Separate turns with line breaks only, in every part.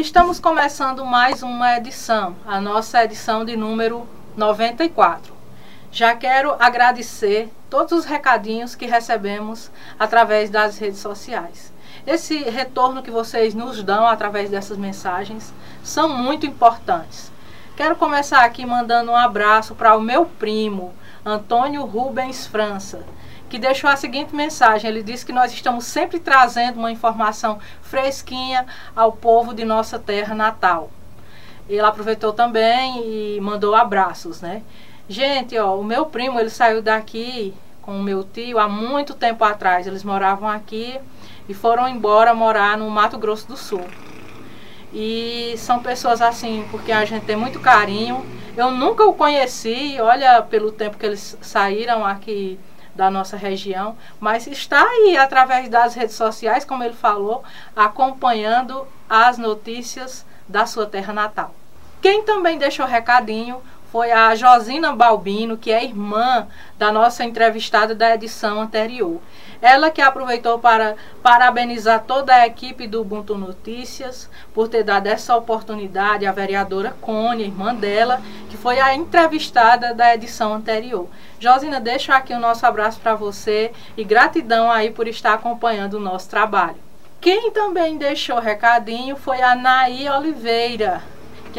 Estamos começando mais uma edição, a nossa edição de número 94. Já quero agradecer todos os recadinhos que recebemos através das redes sociais. Esse retorno que vocês nos dão através dessas mensagens são muito importantes. Quero começar aqui mandando um abraço para o meu primo, Antônio Rubens França, que deixou a seguinte mensagem. Ele disse que nós estamos sempre trazendo uma informação fresquinha ao povo de nossa terra natal. Ele aproveitou também e mandou abraços, né? Gente, ó, o meu primo, ele saiu daqui com o meu tio há muito tempo atrás. Eles moravam aqui e foram embora morar no Mato Grosso do Sul. E são pessoas assim, porque a gente tem muito carinho. Eu nunca o conheci, olha, pelo tempo que eles saíram aqui da nossa região, mas está aí através das redes sociais, como ele falou, acompanhando as notícias da sua terra natal. Quem também deixou recadinho foi a Josina Balbino, que é irmã da nossa entrevistada da edição anterior. Ela que aproveitou para parabenizar toda a equipe do Ubuntu Notícias por ter dado essa oportunidade à vereadora Cone, irmã dela, que foi a entrevistada da edição anterior. Josina, deixo aqui o nosso abraço para você e gratidão aí por estar acompanhando o nosso trabalho. Quem também deixou recadinho foi a Naí Oliveira,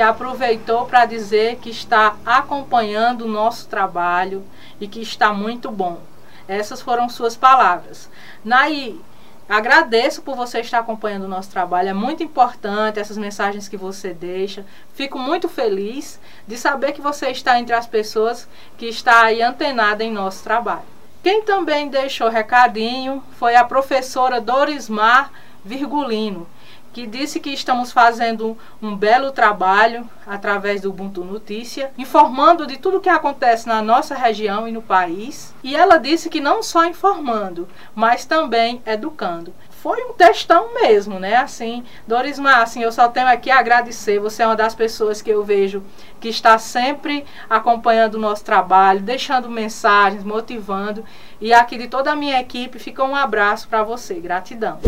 aproveitou para dizer que está acompanhando o nosso trabalho e que está muito bom. Essas foram suas palavras. Naí, agradeço por você estar acompanhando o nosso trabalho. É muito importante essas mensagens que você deixa. Fico muito feliz de saber que você está entre as pessoas que está aí antenada em nosso trabalho. Quem também deixou recadinho foi a professora Dorismar Virgulino que disse que estamos fazendo um belo trabalho através do Ubuntu Notícia, informando de tudo o que acontece na nossa região e no país. E ela disse que não só informando, mas também educando. Foi um testão mesmo, né? Assim, Dorismar, assim, eu só tenho aqui a agradecer. Você é uma das pessoas que eu vejo que está sempre acompanhando o nosso trabalho, deixando mensagens, motivando. E aqui de toda a minha equipe fica um abraço para você. Gratidão.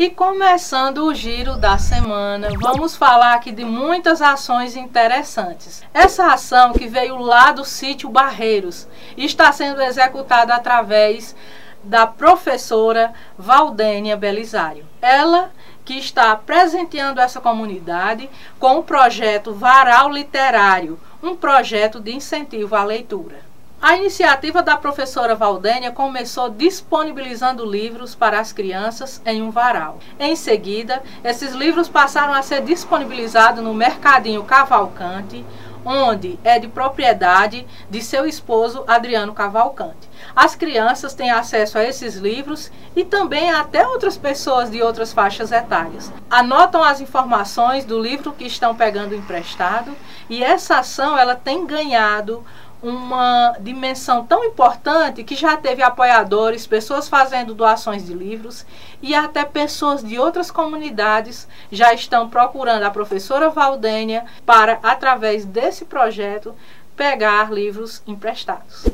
E começando o giro da semana, vamos falar aqui de muitas ações interessantes. Essa ação que veio lá do sítio Barreiros está sendo executada através da professora Valdênia Belisário. Ela que está presenteando essa comunidade com o projeto Varal Literário, um projeto de incentivo à leitura. A iniciativa da professora Valdênia começou disponibilizando livros para as crianças em um varal. Em seguida, esses livros passaram a ser disponibilizados no Mercadinho Cavalcante, onde é de propriedade de seu esposo Adriano Cavalcante. As crianças têm acesso a esses livros e também até outras pessoas de outras faixas etárias. Anotam as informações do livro que estão pegando emprestado e essa ação ela tem ganhado uma dimensão tão importante que já teve apoiadores, pessoas fazendo doações de livros e até pessoas de outras comunidades já estão procurando a professora Valdênia para, através desse projeto, pegar livros emprestados.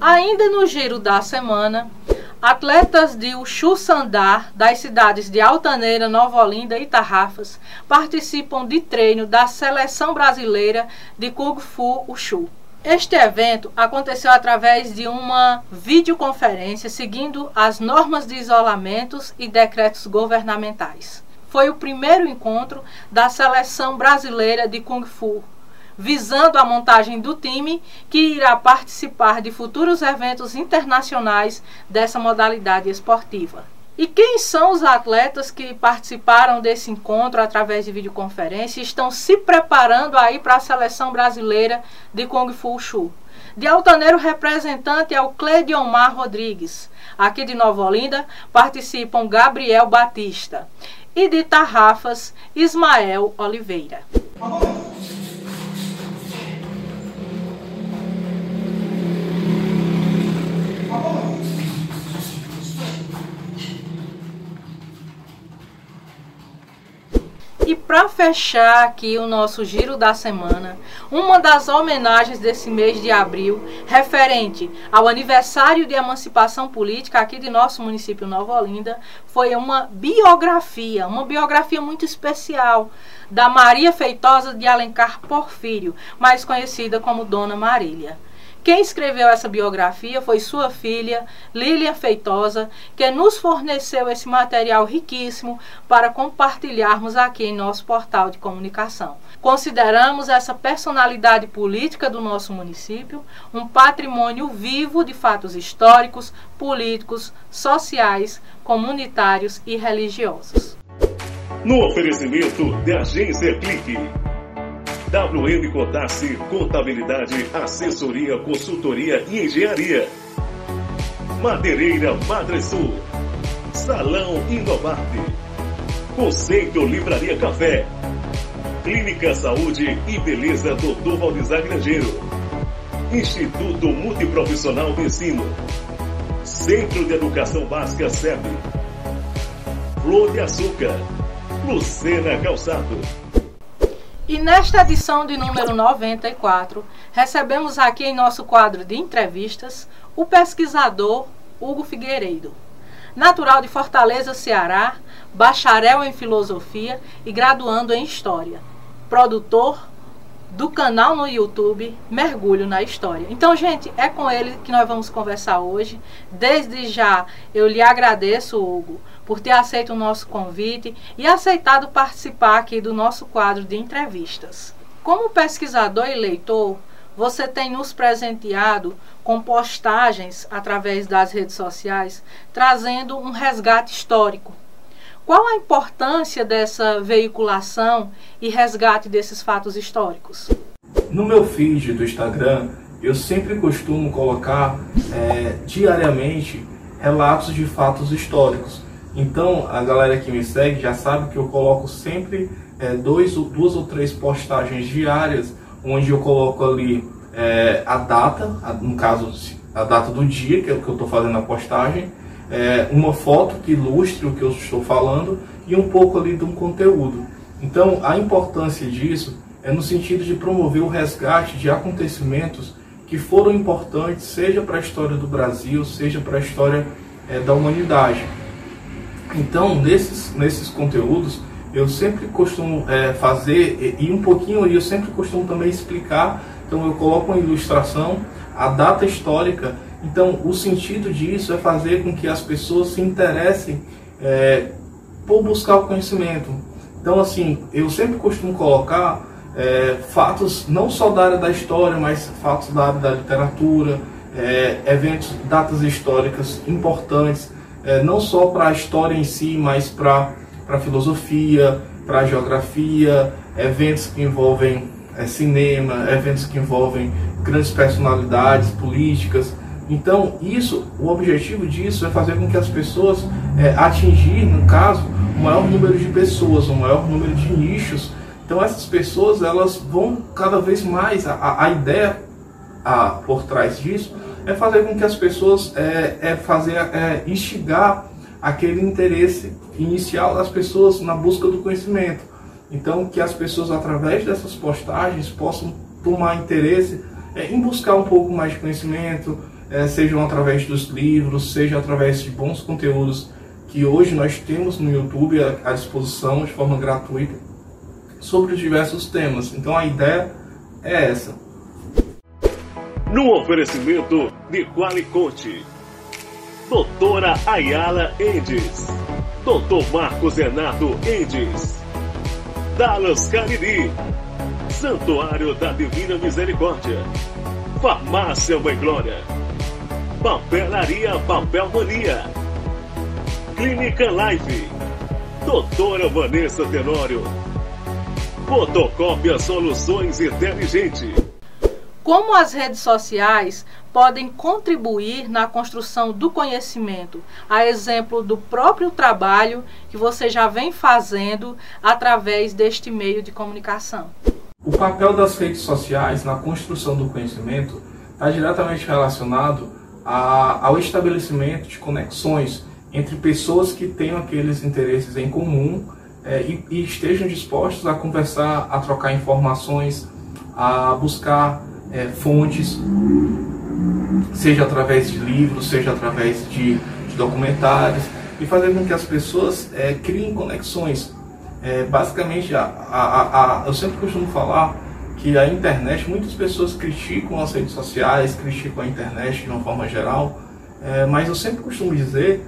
Ainda no giro da semana, atletas de Uxu Sandar, das cidades de Altaneira, Nova Olinda e Tarrafas, participam de treino da seleção brasileira de Kung Fu Uxu. Este evento aconteceu através de uma videoconferência seguindo as normas de isolamentos e decretos governamentais. Foi o primeiro encontro da seleção brasileira de Kung Fu, visando a montagem do time que irá participar de futuros eventos internacionais dessa modalidade esportiva. E quem são os atletas que participaram desse encontro através de videoconferência e estão se preparando aí para a seleção brasileira de Kung Fu Shu? De Altaneiro, representante é o Clediomar Rodrigues. Aqui de Nova Olinda participam Gabriel Batista. E de Tarrafas, Ismael Oliveira. E para fechar aqui o nosso giro da semana, uma das homenagens desse mês de abril, referente ao aniversário de emancipação política aqui de nosso município Nova Olinda, foi uma biografia, uma biografia muito especial da Maria Feitosa de Alencar Porfírio, mais conhecida como Dona Marília. Quem escreveu essa biografia foi sua filha, Lilian Feitosa, que nos forneceu esse material riquíssimo para compartilharmos aqui em nosso portal de comunicação. Consideramos essa personalidade política do nosso município um patrimônio vivo de fatos históricos, políticos, sociais, comunitários e religiosos.
No oferecimento de Agência Clique. WM Contasse Contabilidade, Assessoria, Consultoria e Engenharia. Madeireira Madresul. Salão Inovarte. Conceito Livraria Café. Clínica Saúde e Beleza Dr. Valdizar Grangeiro. Instituto Multiprofissional de Ensino. Centro de Educação Básica SEB. Flor de Açúcar. Lucena Calçado.
E nesta edição de número 94, recebemos aqui em nosso quadro de entrevistas o pesquisador Hugo Figueiredo. Natural de Fortaleza, Ceará, bacharel em filosofia e graduando em história. Produtor do canal no YouTube Mergulho na História. Então, gente, é com ele que nós vamos conversar hoje. Desde já eu lhe agradeço, Hugo, por ter aceito o nosso convite e aceitado participar aqui do nosso quadro de entrevistas. Como pesquisador e leitor, você tem nos presenteado com postagens através das redes sociais, trazendo um resgate histórico. Qual a importância dessa veiculação e resgate desses fatos históricos?
No meu feed do Instagram, eu sempre costumo colocar é, diariamente relatos de fatos históricos. Então, a galera que me segue já sabe que eu coloco sempre é, dois, duas ou três postagens diárias, onde eu coloco ali é, a data, a, no caso, a data do dia que, é que eu estou fazendo a postagem, é, uma foto que ilustre o que eu estou falando e um pouco ali de um conteúdo. Então, a importância disso é no sentido de promover o resgate de acontecimentos que foram importantes, seja para a história do Brasil, seja para a história é, da humanidade. Então, nesses, nesses conteúdos, eu sempre costumo é, fazer, e, e, um pouquinho eu sempre costumo também explicar, então eu coloco uma ilustração, a data histórica, então o sentido disso é fazer com que as pessoas se interessem é, por buscar o conhecimento. Então, assim, eu sempre costumo colocar é, fatos não só da área da história, mas fatos da área da literatura, é, eventos, datas históricas importantes, é, não só para a história em si, mas para a filosofia, para a geografia, eventos que envolvem é, cinema, eventos que envolvem grandes personalidades políticas. Então, isso, o objetivo disso é fazer com que as pessoas é, atingir, no caso, o maior número de pessoas, o maior número de nichos. Então, essas pessoas elas vão cada vez mais a, a ideia a, por trás disso é fazer com que as pessoas é, é fazer é, instigar aquele interesse inicial das pessoas na busca do conhecimento. Então, que as pessoas através dessas postagens possam tomar interesse é, em buscar um pouco mais de conhecimento, é, sejam através dos livros, seja através de bons conteúdos que hoje nós temos no YouTube à disposição de forma gratuita sobre os diversos temas. Então, a ideia é essa
no oferecimento de Qualiconte. Doutora Ayala Endes. Doutor Marcos Renato Endes. Dallas Cariri. Santuário da Divina Misericórdia. Farmácia Mãe Glória. Papelaria Papel Mania. Clínica Life. Doutora Vanessa Tenório. Fotocópia Soluções Inteligentes.
Como as redes sociais podem contribuir na construção do conhecimento, a exemplo do próprio trabalho que você já vem fazendo através deste meio de comunicação?
O papel das redes sociais na construção do conhecimento está diretamente relacionado a, ao estabelecimento de conexões entre pessoas que têm aqueles interesses em comum é, e, e, estejam dispostos a conversar, a trocar informações, a buscar é, fontes, seja através de livros, seja através de, de documentários, e fazer com que as pessoas é, criem conexões. É, basicamente, a, a, a, eu sempre costumo falar que a internet, muitas pessoas criticam as redes sociais, criticam a internet de uma forma geral, é, mas eu sempre costumo dizer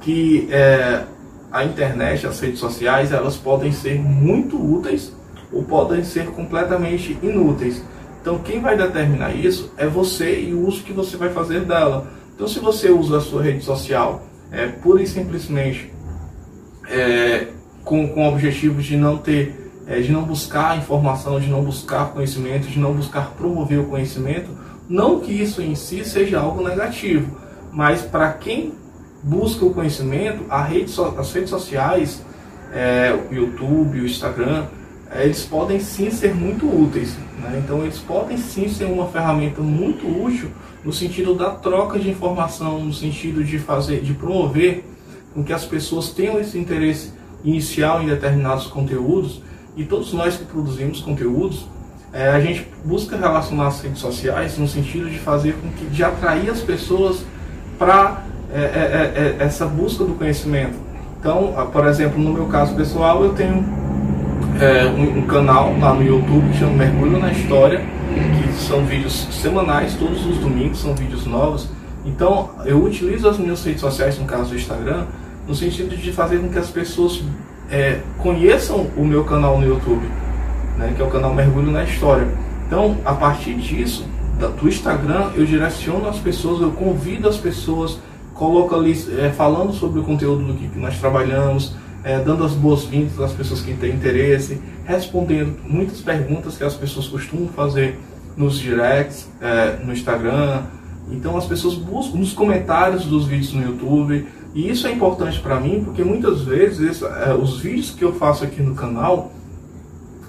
que é, a internet, as redes sociais, elas podem ser muito úteis ou podem ser completamente inúteis. Então, quem vai determinar isso é você e o uso que você vai fazer dela. Então, se você usa a sua rede social é, pura e simplesmente é, com, com o objetivo de não ter, é, de não buscar informação, de não buscar conhecimento, de não buscar promover o conhecimento, não que isso em si seja algo negativo, mas para quem busca o conhecimento, rede as redes sociais, é, o YouTube, o Instagram, eles podem sim ser muito úteis. Né? Então, eles podem sim ser uma ferramenta muito útil no sentido da troca de informação, no sentido de fazer, de promover com que as pessoas tenham esse interesse inicial em determinados conteúdos. E todos nós que produzimos conteúdos, é, a gente busca relacionar as redes sociais no sentido de fazer com que de atrair as pessoas para é, é, é, é, essa busca do conhecimento. Então, por exemplo, no meu caso pessoal, eu tenho é, um, um, canal lá no YouTube que chama Mergulho na História, que são vídeos semanais, todos os domingos são vídeos novos. Então, eu utilizo as minhas redes sociais, no caso do Instagram, no sentido de fazer com que as pessoas é, conheçam o meu canal no YouTube, né, que é o canal Mergulho na História. Então, a partir disso, do Instagram, eu direciono as pessoas, eu convido as pessoas, coloco ali é, falando sobre o conteúdo do que nós trabalhamos, é, dando as boas-vindas às pessoas que têm interesse, respondendo muitas perguntas que as pessoas costumam fazer nos directs, é, no Instagram. Então as pessoas buscam nos comentários dos vídeos no YouTube. E isso é importante para mim porque muitas vezes é, os vídeos que eu faço aqui no canal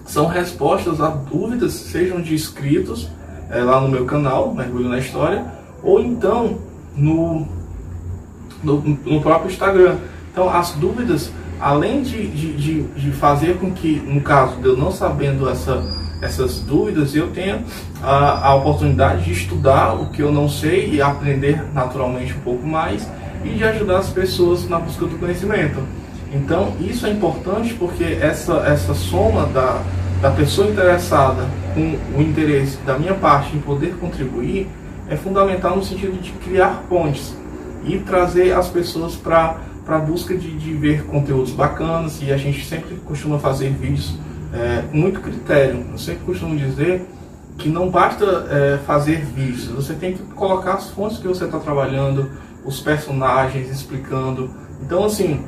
são respostas a dúvidas, sejam de inscritos é, lá no meu canal, Mergulho na História, ou então no, no, no próprio Instagram. Então, as dúvidas, além de, de, de, fazer com que, no caso de eu não sabendo essa, essas dúvidas, eu tenha a, a oportunidade de estudar o que eu não sei e aprender naturalmente um pouco mais e de ajudar as pessoas na busca do conhecimento. Então, isso é importante porque essa, essa soma da, da pessoa interessada com o interesse da minha parte em poder contribuir é fundamental no sentido de criar pontes e trazer as pessoas para a busca de, de ver conteúdos bacanas e a gente sempre costuma fazer vídeos é, com muito critério. Eu sempre costumo dizer que não basta é, fazer vídeos, você tem que colocar as fontes que você está trabalhando, os personagens explicando. Então, assim,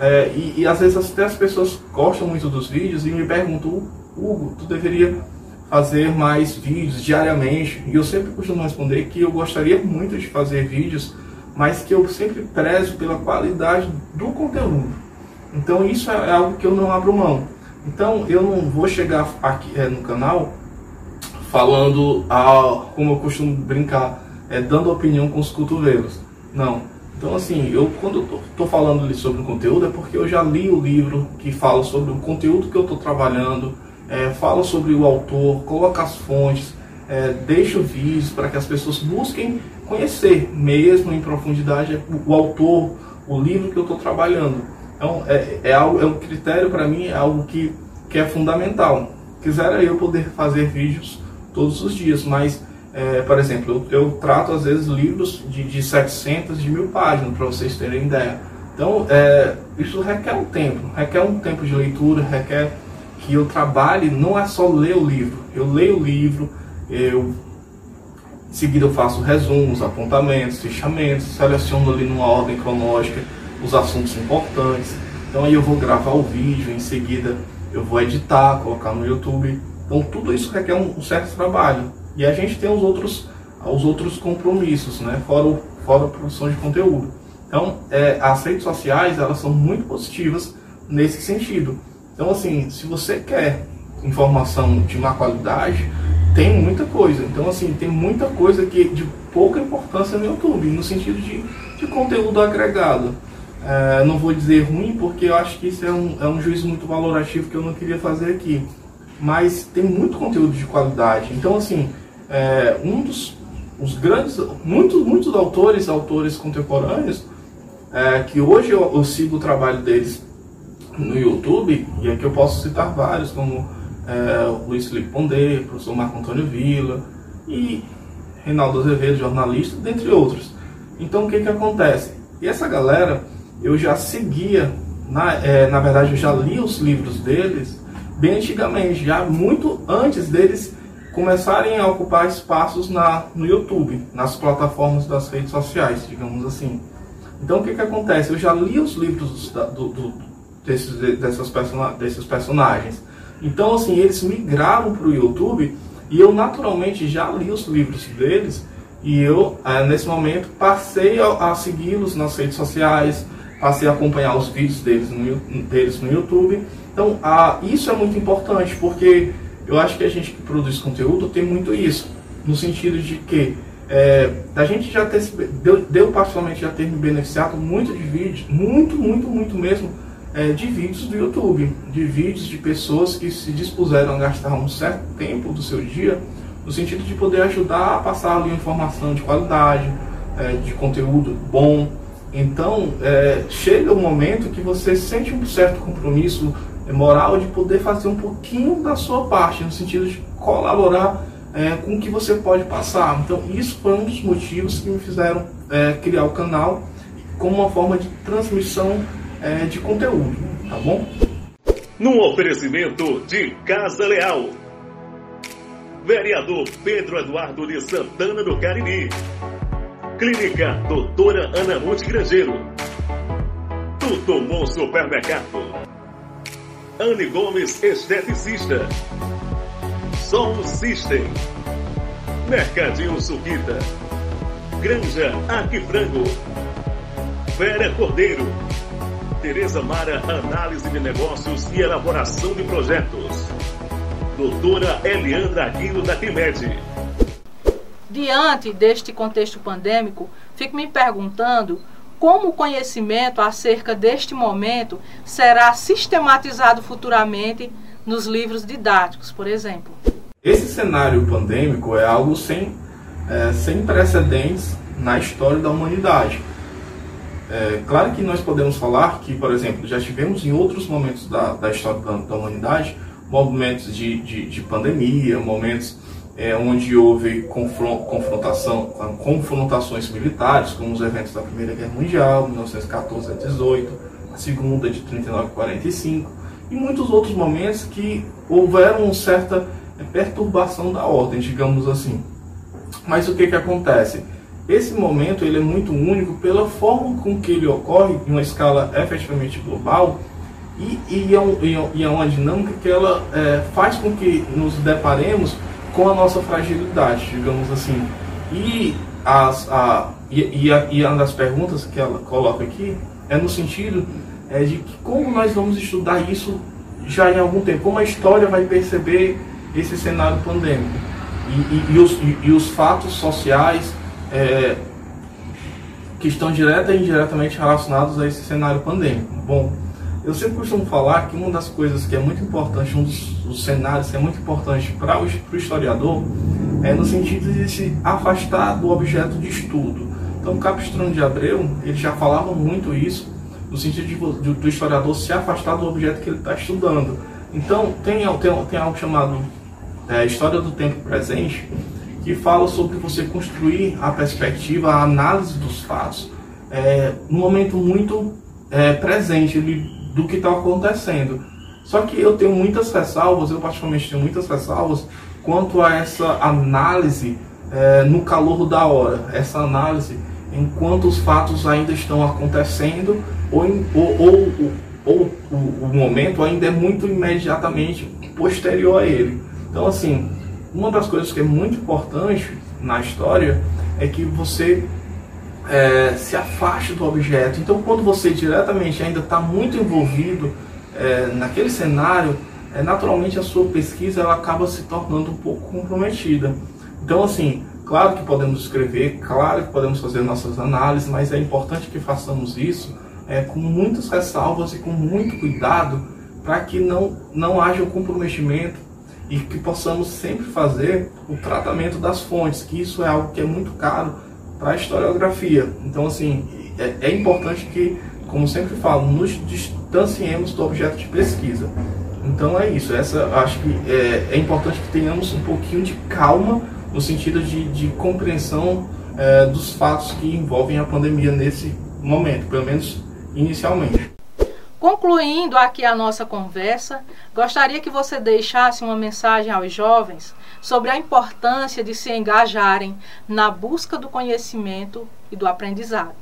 é, e, e, às vezes até as pessoas gostam muito dos vídeos e me perguntam, Hugo, tu deveria fazer mais vídeos diariamente. E eu sempre costumo responder que eu gostaria muito de fazer vídeos, mas que eu sempre prezo pela qualidade do conteúdo. Então isso é algo que eu não abro mão. Então eu não vou chegar aqui é, no canal falando, a, como eu costumo brincar, é, dando opinião com os cotovelos. Não. Então, assim, eu quando tô, falando ali sobre o conteúdo é porque eu já li o livro que fala sobre o conteúdo que eu estou trabalhando, é, fala sobre o autor, coloca as fontes, é, deixa o vídeo para que as pessoas busquem conhecer mesmo em profundidade o, o autor, o livro que eu estou trabalhando. Então, é, é, algo, é um critério para mim, é algo que, que é fundamental. Quisera eu poder fazer vídeos todos os dias, mas, é, por exemplo, eu, eu, trato às vezes livros de, de 700, de mil páginas, para vocês terem ideia. Então, é, isso requer um tempo, requer um tempo de leitura, requer que eu trabalhe não é só ler o livro. Eu leio o livro, eu em seguida eu faço resumos, apontamentos, fechamentos, seleciono ali numa ordem cronológica os assuntos importantes. Então aí eu vou gravar o vídeo, em seguida eu vou editar, colocar no YouTube. Então tudo isso requer um, certo trabalho. E a gente tem os outros, os outros compromissos, né? fora, fora a produção de conteúdo. Então é, as redes sociais elas são muito positivas nesse sentido então, assim, se você quer informação de má qualidade, tem muita coisa. Então, assim, tem muita coisa que de pouca importância no YouTube, no sentido de, de conteúdo agregado. É, não vou dizer ruim, porque eu acho que isso é um, é um juízo muito valorativo que eu não queria fazer aqui. Mas tem muito conteúdo de qualidade. Então, assim, é, um dos os grandes, muitos, muitos autores, autores contemporâneos, é, que hoje eu, eu, sigo o trabalho deles no YouTube, e aqui eu posso citar vários, como é, Luiz Felipe Pondé, professor Marco Antônio Vila e Reinaldo Azevedo, jornalista, dentre outros. Então o que, que acontece? E essa galera eu já seguia, na, é, na verdade eu já li os livros deles bem antigamente, já muito antes deles começarem a ocupar espaços na, no YouTube, nas plataformas das redes sociais, digamos assim. Então o que, que acontece? Eu já li os livros do, do, desses, dessas person desses personagens. Então assim, eles migraram para o YouTube e eu naturalmente já li os livros deles e eu, é, nesse momento, passei a, segui-los nas redes sociais, passei a acompanhar os vídeos deles no, deles no YouTube. Então, a, isso é muito importante, porque eu acho que a gente que produz conteúdo tem muito isso, no sentido de que é, a gente já ter, deu, deu particularmente já ter me beneficiado muito de vídeos, muito, muito, muito mesmo, é, de vídeos do YouTube, de vídeos de pessoas que se dispuseram a gastar um certo tempo do seu dia no sentido de poder ajudar a passar ali informação de qualidade, é, de conteúdo bom. Então, é, chega o um momento que você sente um certo compromisso moral de poder fazer um pouquinho da sua parte, no sentido de colaborar é, com o que você pode passar. Então, isso foi um dos motivos que me fizeram é, criar o canal como uma forma de transmissão é, de conteúdo, tá bom?
Num oferecimento de Casa Leal. Vereador Pedro Eduardo de Santana do Cariri. Clínica Doutora Ana Monte Grangeiro. Tudo Bom Supermercado. Anne Gomes, esteticista. Som System. Mercadinho Suquita. Granja Aquifrango. Vera Cordeiro. Tereza Mara, análise de negócios e elaboração de projetos. Doutora Eliandra Aguilo da Quimed.
Diante deste contexto pandêmico, fico me perguntando como o conhecimento acerca deste momento será sistematizado futuramente nos livros didáticos, por exemplo.
Esse cenário pandêmico é algo sem, é, sem precedentes na história da humanidade. É, claro que nós podemos falar que, por exemplo, já tivemos em outros momentos da, da história da, da humanidade momentos de, de, de pandemia, momentos é, onde houve confrontação, confrontações militares, como os eventos da Primeira Guerra Mundial, 1914 a 18, a Segunda de 39 a 45, e muitos outros momentos que houveram uma certa perturbação da ordem, digamos assim. Mas o que, que acontece? Esse momento ele é muito único pela forma com que ele ocorre em uma escala efetivamente global e, e, é, e é uma dinâmica que ela é, faz com que nos deparemos com a nossa fragilidade, digamos assim. E, as, a, e, e, a, e uma das perguntas que ela coloca aqui é no sentido é, de que como nós vamos estudar isso já em algum tempo, como a história vai perceber esse cenário pandêmico e, e, e os, e, os, fatos sociais é, que estão direta e indiretamente relacionados a esse cenário pandêmico. Bom, eu sempre costumo falar que uma das coisas que é muito importante, um dos, cenários que é muito importante para o, o historiador, é no sentido de se afastar do objeto de estudo. Então, Capistrano de Abreu, ele já falava muito isso, no sentido de, de, do historiador se afastar do objeto que ele está estudando. Então, tem, tem, tem algo chamado é, História do Tempo Presente, que fala sobre você construir a perspectiva, a análise dos fatos, é, momento muito é, presente. Do que está acontecendo. Só que eu tenho muitas ressalvas, eu particularmente tenho muitas ressalvas quanto a essa análise é, no calor da hora, essa análise enquanto os fatos ainda estão acontecendo ou, ou, ou, ou o, o, momento ainda é muito imediatamente posterior a ele. Então, assim, uma das coisas que é muito importante na história é que você é, se afaste do objeto. Então, quando você diretamente ainda está muito envolvido é, naquele cenário, é, naturalmente a sua pesquisa ela acaba se tornando um pouco comprometida. Então, assim, claro que podemos escrever, claro que podemos fazer nossas análises, mas é importante que façamos isso é, com muitas ressalvas e com muito cuidado para que não, não haja o comprometimento e que possamos sempre fazer o tratamento das fontes, que isso é algo que é muito caro para a historiografia. Então, assim, é, é importante que, como sempre falo, nos distanciemos do objeto de pesquisa. Então é isso, essa acho que é, é importante que tenhamos um pouquinho de calma no sentido de, de compreensão é, dos fatos que envolvem a pandemia nesse momento, pelo menos inicialmente.
Concluindo aqui a nossa conversa, gostaria que você deixasse uma mensagem aos jovens sobre a importância de se engajarem na busca do conhecimento e do aprendizado.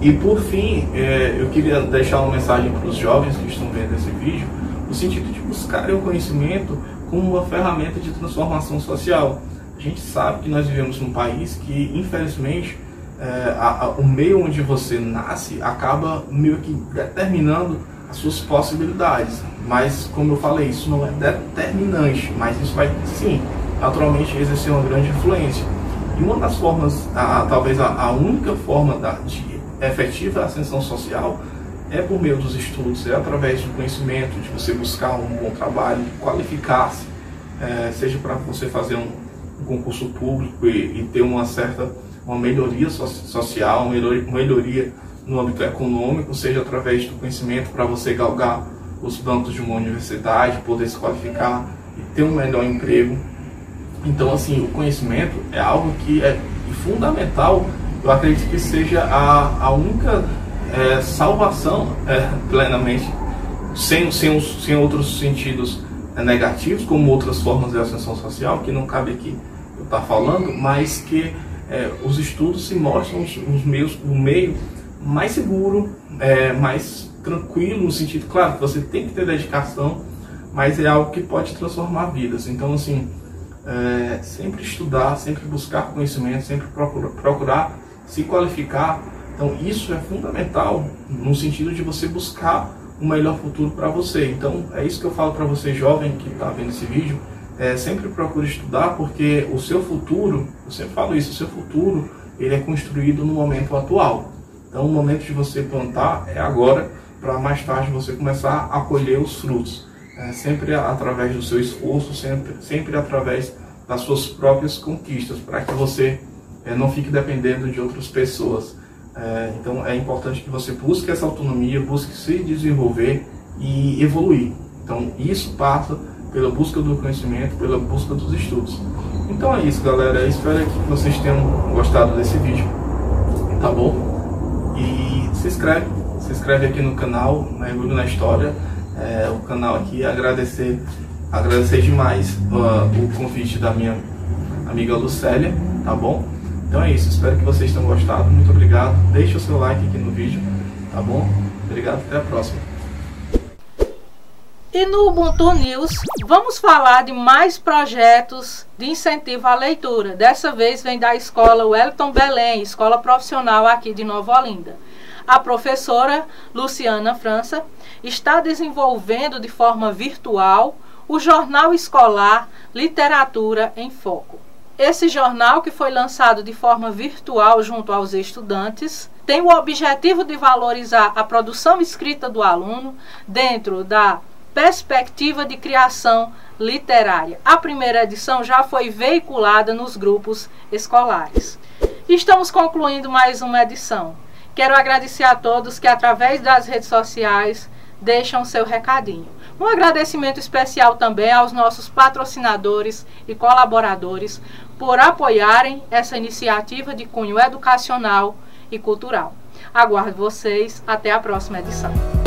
E por fim, é, eu queria deixar uma mensagem para os jovens que estão vendo esse vídeo, no sentido de buscarem o conhecimento como uma ferramenta de transformação social. A gente sabe que nós vivemos num país que, infelizmente, é, a, a, o meio onde você nasce acaba meio que determinando as suas possibilidades. Mas, como eu falei, isso não é determinante, mas isso vai, sim, naturalmente exercer uma grande influência. E uma das formas, a, talvez a, única forma da, de efetiva ascensão social é por meio dos estudos, é através do conhecimento, de você buscar um bom trabalho, qualificar-se, é, seja para você fazer um, um concurso público e, e, ter uma certa uma melhoria so social, uma melhoria, no âmbito econômico, seja através do conhecimento para você galgar os bancos de uma universidade, poder se qualificar e ter um melhor emprego. Então, assim, o conhecimento é algo que é fundamental. Eu acredito que seja a, a única é, salvação é, plenamente, sem, sem, sem outros sentidos é, negativos, como outras formas de ascensão social, que não cabe aqui eu estar falando, mas que é, os estudos se mostram os, os meios, o meio mais seguro, é, mais tranquilo, no sentido, claro, que você tem que ter dedicação, mas é algo que pode transformar vidas. Então, assim, é, sempre estudar, sempre buscar conhecimento, sempre procurar, procurar se qualificar então isso é fundamental no sentido de você buscar um melhor futuro para você. Então é isso que eu falo para você jovem que está vendo esse vídeo. É, sempre procure estudar porque o seu futuro, eu sempre falo isso, o seu futuro ele é construído no momento atual. Então o momento de você plantar é agora para mais tarde você começar a colher os frutos. É, sempre através do seu esforço, sempre, sempre através das suas próprias conquistas, para que você é, não fique dependendo de outras pessoas. É, então é importante que você busque essa autonomia, busque se desenvolver e evoluir. Então isso passa pela busca do conhecimento, pela busca dos estudos. Então é isso, galera. Eu espero que vocês tenham gostado desse vídeo, tá bom? E se inscreve, se inscreve aqui no canal, Mergulho na História. É, o canal aqui, agradecer, agradecer demais uh, o convite da minha amiga Lucélia, tá bom? Então é isso, espero que vocês tenham gostado. Muito obrigado. Deixe o seu like aqui no vídeo, tá bom? Obrigado, até a próxima.
E no Ubuntu News, vamos falar de mais projetos de incentivo à leitura. Dessa vez vem da escola Wellington Belém, escola profissional aqui de Nova Olinda. A professora Luciana França está desenvolvendo de forma virtual o jornal escolar Literatura em Foco. Esse jornal, que foi lançado de forma virtual junto aos estudantes, tem o objetivo de valorizar a produção escrita do aluno dentro da perspectiva de criação literária. A primeira edição já foi veiculada nos grupos escolares. Estamos concluindo mais uma edição. Quero agradecer a todos que, através das redes sociais, deixam seu recadinho. Um agradecimento especial também aos nossos patrocinadores e colaboradores por apoiarem essa iniciativa de cunho educacional e cultural. Aguardo vocês até a próxima edição.